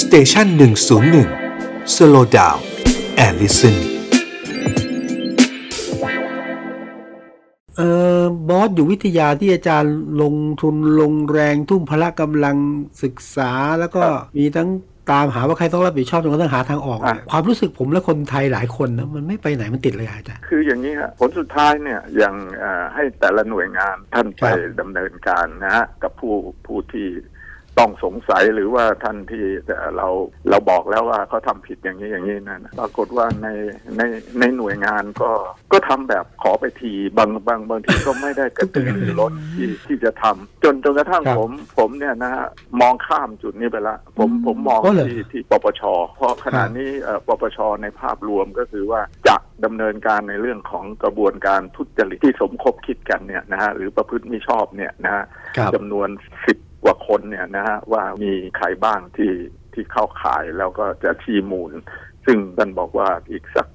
station หนึ่งศูนย์หนึ่ง slow down and listen เออบอสอยู่วิทยาที่อาจารย์ลงทุนลงแรงทุ่มพละกำลังศึกษาแล้วก็มีทั้งตามหาว่าใครต้องรับผิดชอบจนกระทั่งหาทางออกเนี่ยอะความรู้สึกผมและคนไทยหลายคนนะมันไม่ไปไหนมันติดเลยอะอาจารย์คืออย่างนี้ฮะผลสุดท้ายเนี่ยอย่างเอ่อให้แต่ละหน่วยงานท่านไปครับดำเนินการนะฮะกับผู้ผู้ที่ ต้องสงสัยหรือว่าท่านที่เอ่อเราเราบอกแล้วว่าเขาทำผิดอย่างนี้อย่างนี้นั่นนะปรากฏว่าในในในหน่วยงานก็ก็ทำแบบขอไปทีบางบางบางทีก็ไม่ได้กระตือรือร้นที่ที่จะทำจนจนกระทั่งครับผมผมเนี่ยนะฮะมองข้ามจุดนี้ไปละ ผมผมมองอ๋อเหรอที่ที่ปปชเพราะขณะนี้เอ่อปปชในภาพรวมก็คือว่าจะดำเนินการในเรื่องของกระบวนการทุจริตที่สมคบคิดกันเนี่ยนะฮะหรือประพฤติมิชอบเนี่ยนะฮะครับจำนวนสิบกว่า คนเนี่ยนะฮะว่ามีใครบ้างที่ที่เข้าข่ายแล้วก็จะชี้มูล ซึ่งท่านบอกว่าอีกสัก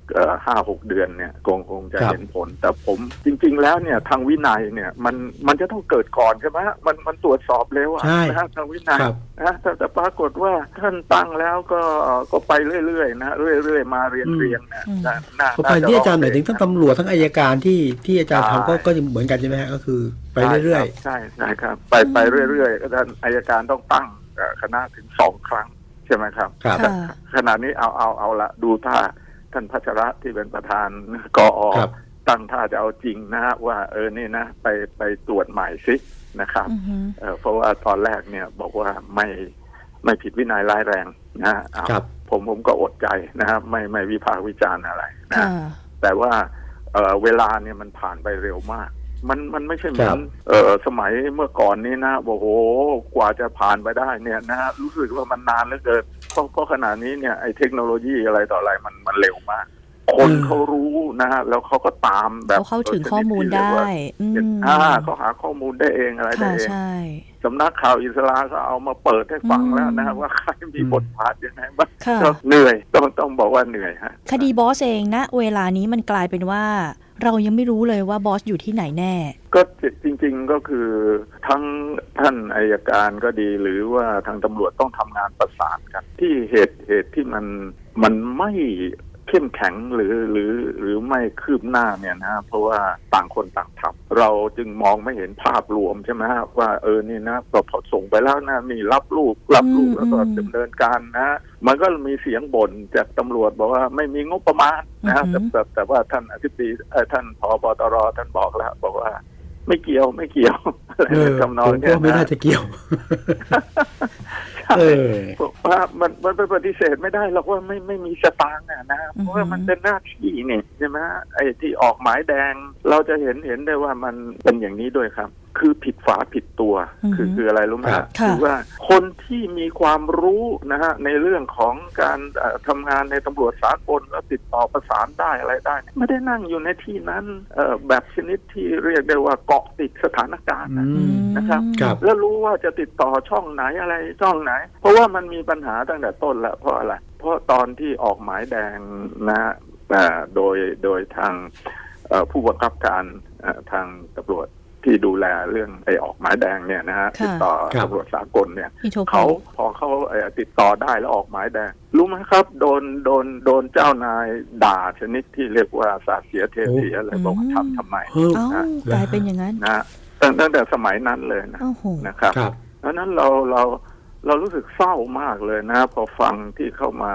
ห้าหกเดือนเนี่ยคงคงจะครับเห็นผล แต่ผมจริง ๆ แล้วเนี่ยทางวินัยเนี่ยมันมันจะต้องเกิดก่อนใช่ไหมฮะมันมันตรวจสอบเร็วอะใช่นะฮะทางวินัยครับนะแต่แต่ปรากฏว่าท่านตั้งแล้วก็ก็ไปเรื่อยๆนะเรื่อยๆมาเรียงอืมเรียงๆนะอืมน่าน่าเพราะไปที่อาจารย์หมายถึงทั้งตำรวจทั้งอายการที่ที่อาจารย์ใช่ทำก็ก็เหมือนกันใช่ไหมฮะก็คือไปเรื่อยใช่ใช่ครับ ไปไปเรื่อยๆก็ท่านอายการต้องตั้งเอ่อคณะถึงสองครั้งใช่ไหมครับๆครับค่ะขณะนี้เอาเอาเอาละดูท่า ท่านพัชระที่เป็นประธานกอครับตั้งท่าจะเอาจริงนะฮะว่าเออนี่นะไปไปตรวจใหม่สินะครับอือหือเออเพราะว่าตอนแรกเนี่ยบอกว่าไม่ไม่ผิดวินัยร้ายแรงนะฮะเอาครับผมผมก็อดใจนะครับไม่ไม่วิพากษ์วิจารณ์อะไรนะค่ะแต่ว่าเออเวลาเนี่ยมันผ่านไปเร็วมาก มันมันไม่ใช่เหมือครันบเออสมัยเมื่อก่อนนี้นะโอ้โหกว่าจะผ่านไปได้เนี่ยนะฮะรู้สึกว่ามันนานเหลือเกินเพราะเพราะขณะนี้เนี่ยไอ้เทคโนโลยีอะไรต่ออะไรมันมันเร็วมาก คนอืมเขารู้นะฮะแล้วเขาก็ตามแบบเขาเข้าถึงข้อมูลได้อืมอ่าเขาหาข้อมูลได้เองอะไรได้ค่ะเองใช่สำนักข่าวอิสราก็เอามาเปิดให้ฟังอืมแล้วนะฮะว่าใครมีอืมบทบาทยังไงบ้างค่ะก็เหนื่อยต้องต้องบอกว่าเหนื่อยฮะคดีบอสเองนะ เวลานี้มันกลายเป็นว่า เรายังไม่รู้เลยว่าบอสอยู่ที่ไหนแน่ ก็จริง ๆก็คือทั้งท่านอายการก็ดีหรือว่าทางตำรวจต้องทำงานประสานกัน ที่เหตุเหตุที่มันมันไม่ เข้มแข็งหรือหรือหรือไม่คืบหน้าเนี่ยนะเพราะว่าต่างคนต่างทำเราจึงมองไม่เห็นภาพรวมใช่ไหมฮะว่าเออนี่นะพอพอส่งไปแล้วนะมีรับลูกรับลูกอืมแล้วก็อืมดำเนินการนะมันก็มีเสียงบ่นจากตำรวจบอกว่าไม่มีงบประมาณนะฮะอือหืแต่อแต่แต่ว่าท่านอธิบดีเอ่อท่านพบตรท่านบอกแล้วบอกว่า ไม่เกี่ยวไม่เกี่ยวอะไรเออทำนอผงมเนี้ก็ยไม่น่านะจะเกี่ยวใช่เออผมว่ามันมันเป็นปฏิเสธไม่ได้หรอกว่าไม่ไม่มีสตางค์อะนะเพราะว่ามันเป็นหน้าที่นี่ใช่ไหมไอ้ที่ออกหมายแดง เราจะเห็นเห็นได้ว่ามันเป็นอย่างนี้ด้วยครับ คือผิดฝาผิดตัวอือฮึคือคืออะไรรู้ไหมครับค่ะคือว่าคนที่มีความรู้นะฮะในเรื่องของการเอ่อทำงานในตำรวจสากลแล้วติดต่อประสานได้อะไรได้ ไม่ได้นั่งอยู่ในที่นั้นเอ่อแบบชนิดที่เรียกได้ว่าเกาะติดสถานการณ์อืนะมนะครับครับ แล้วรู้ว่าจะติดต่อช่องไหนอะไรช่องไหน เพราะว่ามันมีปัญหาตั้งแต่ต้นแล้วเพราะอะไร เพราะตอนที่ออกหมายแดงนะฮะเอ่อโดยโดยทางเอ่อผู้บังคับการเอ่อทางตำรวจ ที่ดูแลเรื่องไอ้ออกหมายแดงเนี่ยนะฮะค่ะติดต่อครับตำรวจสากลเนี่ยอิโทโพเขาพอเขาเอ่อติดต่อได้แล้วออกหมายแดงรู้ไหมครับ โดนโดนโดนเจ้านายด่าชนิดที่เรียกว่าสาดเสียเทเสียอะไรบอกว่าทำทำไมเฮ้ยเอ้ากลายเป็นอย่างนั้นนะฮะตั้งตั้งแต่สมัยนั้นเลยนะโอ้โหนะครับครับเพราะฉะนั้นเราเราเรารู้สึกเศร้ามากเลยนะ พอฟังที่เข้ามา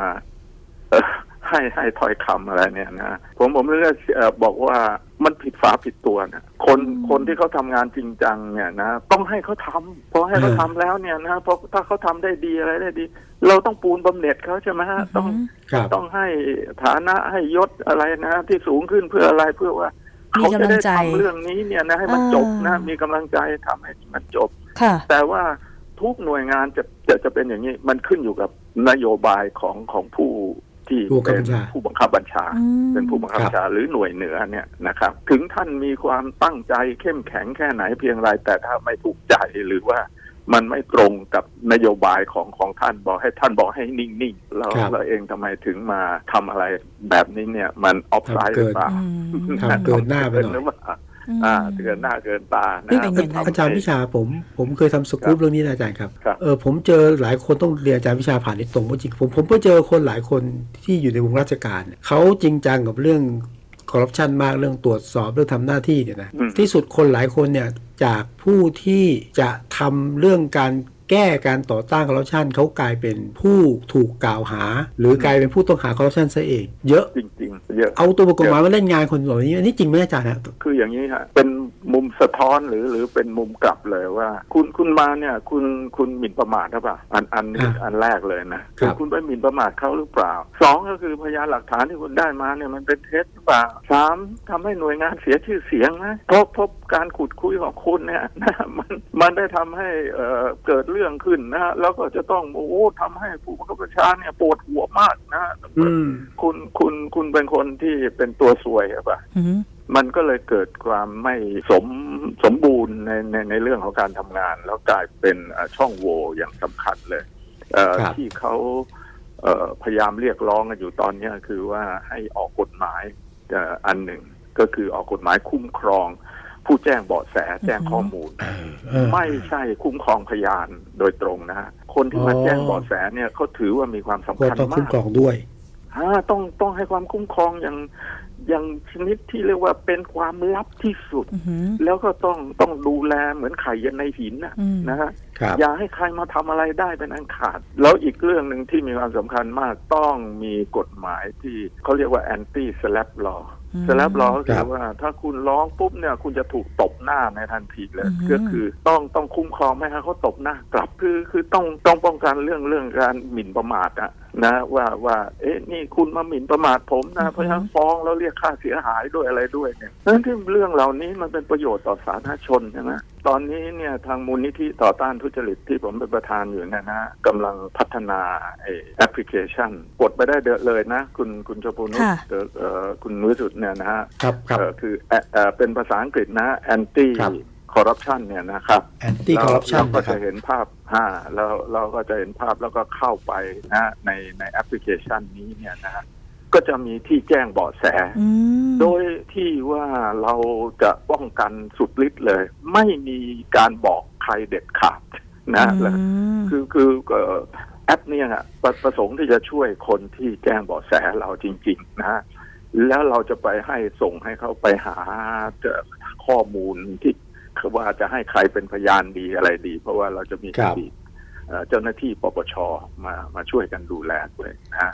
เอ่อให้ให้ถ้อยคำอะไรเนี่ยนะผมผมเลือกเอ่อบอกว่ามันผิดฝาผิดตัวนะ คนอืมคนที่เขาทำงานจริงจังเนี่ยนะต้องให้เขาทำพอให้เขาทำแล้วเนี่ยนะเพราะถ้าเขาทำได้ดีอะไรได้ดี เราต้องปูนบำเหน็จเขาใช่ไหมฮะต้องครับต้องให้ฐานะให้ยศอะไรนะที่สูงขึ้นเพื่ออะไรเพื่อว่ามีเขาจะกำลังได้ใจทำเรื่องนี้เนี่ยนะให้มันอ่าจบนะมีกำลังใจทำให้มันจบค่ะแต่ว่าทุกหน่วยงานจะจะจะเป็นอย่างนี้มันขึ้นอยู่กับนโยบายของของผู้ ที่ผู้บังคับเป็นบัญชาผู้บังคับบัญชาอืมเป็นผู้บังคับบัญชาหรือหน่วยเหนือเนี่ยนะครับ ถึงท่านมีความตั้งใจเข้มแข็งแค่ไหนเพียงไรแต่ถ้าไม่ถูกใจหรือว่ามันไม่ตรงกับนโยบายของของท่านบอกให้ท่านบอกให้นิ่งๆเราครับเราเองทำไมถึงมาทำอะไรแบบนี้เนี่ย มันออฟไซด์หรือเปล่าอืมทำเกินหน้าไปหน่อยรื อเปล่ามอ่าเกินหน้าเกินตานะนี่ฮะเป็นอย่างนั้นอาจารย์วิชาผมผมเคยทำสกู๊ปเรื่องนี้นะอาจารย์ครับครับเออผมเจอหลายคนต้องเรียนอาจารย์วิชาผ่านในตรงเพราะจริงผมผมก็เจอคนหลายคนที่อยู่ในวงราชการเนี่ยเขาจริงจังกับเรื่องคอร์รัปชันมากเรื่องตรวจสอบเรื่องทำหน้าที่เนี่ยนะอืมที่สุดคนหลายคนเนี่ยจากผู้ที่จะทำเรื่องการ แก้การต่อต้านคอร์รัปชันเขากลายเป็นผู้ถูกกล่าวหา หรือกลายเป็นผู้ต้องหาคอร์รัปชันซะเอง เยอะจริงๆเยอะเอาตัวบทกฎหมายมาเล่นงานคนเหล่านี้อันนี้จริงไหมอาจารย์ฮะคืออย่างนี้ฮะเป็นมุมสะท้อนหรือหรือเป็นมุมกลับเลยว่า คุณคุณมาเนี่ย คุณคุณหมิ่นประมาทหรือเปล่าอันอันนี้อ่าอันแรกเลยนะครับคุณไปหมิ่นประมาทเขาหรือเปล่าสองก็คือพยานหลักฐานที่คุณได้มาเนี่ยมันเป็นเท็จหรือเปล่าสามทำให้หน่วยงานเสียชื่อเสียงนะเพราะเพราะการขุดคุยของคุณเนี่ยนะมันมันได้ทำให้เอ่อเกิดเรื่องขึ้นนะฮะแล้วก็จะต้องโอ้โหทำให้ผู้บังคับบัญชาเนี่ยปวดหัวมากนะฮะอืมคุณคุณคุณเป็นคนที่เป็นตัวสวยหรือเปล่าอืมมันก็เลยเกิดความไม่สมสมบูรณ์ในในในเรื่องของการทำงาน แล้วกลายเป็นเอ่อช่องโหว่อย่างสำคัญเลยเอ่อครับที่เขาเอ่อพยายามเรียกร้องกันอยู่ตอนเนี้ยคือว่าให้ออกกฎหมายเอ่ออันหนึ่งก็คือออกกฎหมายคุ้มครอง ผู้แจ้งเบาะแสแจ้งข้อมูลเออไม่ใช่คุ้มครองพยานโดยตรงนะฮะคนที่มาอ๋อแจ้งเบาะแสเนี่ยเขาถือว่ามีความสำก็คัญต้องคุ้มมากครองด้วยฮะต้องต้องให้ความคุ้มครองอย่าง อย่างชนิดที่เรียกว่าเป็นความลับที่สุดอืมแล้วก็ต้องต้องดูแลเหมือนไข่เย็นในหินนะอืมนะฮะครับอย่าให้ใครมาทำอะไรได้เป็นอันขาด แล้วอีกเรื่องหนึ่งที่มีความสำคัญมากต้องมีกฎหมายที่เขาเรียกว่า anti slap law อืม slap law ก็คืครัอบว่าถ้าคุณร้องปุ๊บเนี่ยคุณจะถูกตบหน้าในทันทีเลยอืมก็คือต้องต้องคุ้มครองไม่ให้เขาตบหน้ากลับคือคือต้องต้องป้องกันเรื่องเรื่องการหมิ่นประมาทอะนะว่าว่าเอ๊ะนี่คุณมาหมิ่นประมาทผมนะเพราะฉะนั้นฟ้องแล้วเรียกค่าเสียหายด้วยอะไรด้วยเนี่ยนั่นที่เรื่องเหล่านี้มันเป็นประโยชน์ต่อสาธารณชนใช่ไหมตอนนี้เนี่ยทางมูลนิธิต่อต้านทุจริตที่ผมเป็นประธานอยู่เนะนะกำลังพัฒนาไอ้แอปพลิเคชัน กดไปได้เดอะเลยนะ คุณคุณชมพูนุชค่ะเอ่อเอ่อคุณนุสุดเนี่ยนะฮะครับครับเอ่อคือเอ่อเอ่อเป็นภาษาอังกฤษนะ anti ครับ corruption เนี่ยนะครับแอนตี้คอร์รัปชันเราก็นะครัจะบเห็นภาพฮ่าแล้วเราก็จะเห็นภาพแล้วก็เข้าไปนะในในแอปพลิเคชันนี้เนี่ยนะฮะ ก็จะมีที่แจ้งเบาะแสอืมโดยที่ว่าเราจะป้องกันสุดฤทธิ์เลย ไม่มีการบอกใครเด็ดขาดนะแล้วอืมคือคือเอ่อแอปเนี่ยอะประประสงค์ที่จะช่วยคนที่แจ้งเบาะแสเราจริง ๆ นะฮะแล้วเราจะไปให้ส่งให้เขาไปหาเจอข้อมูลที่ว่าจะให้ใครเป็นพยานดีอะไรดี เพราะว่าเราจะมีครับอดีตเอ่อเจ้าหน้าที่ปปชมามาช่วยกันดูแลด้วยนะฮะ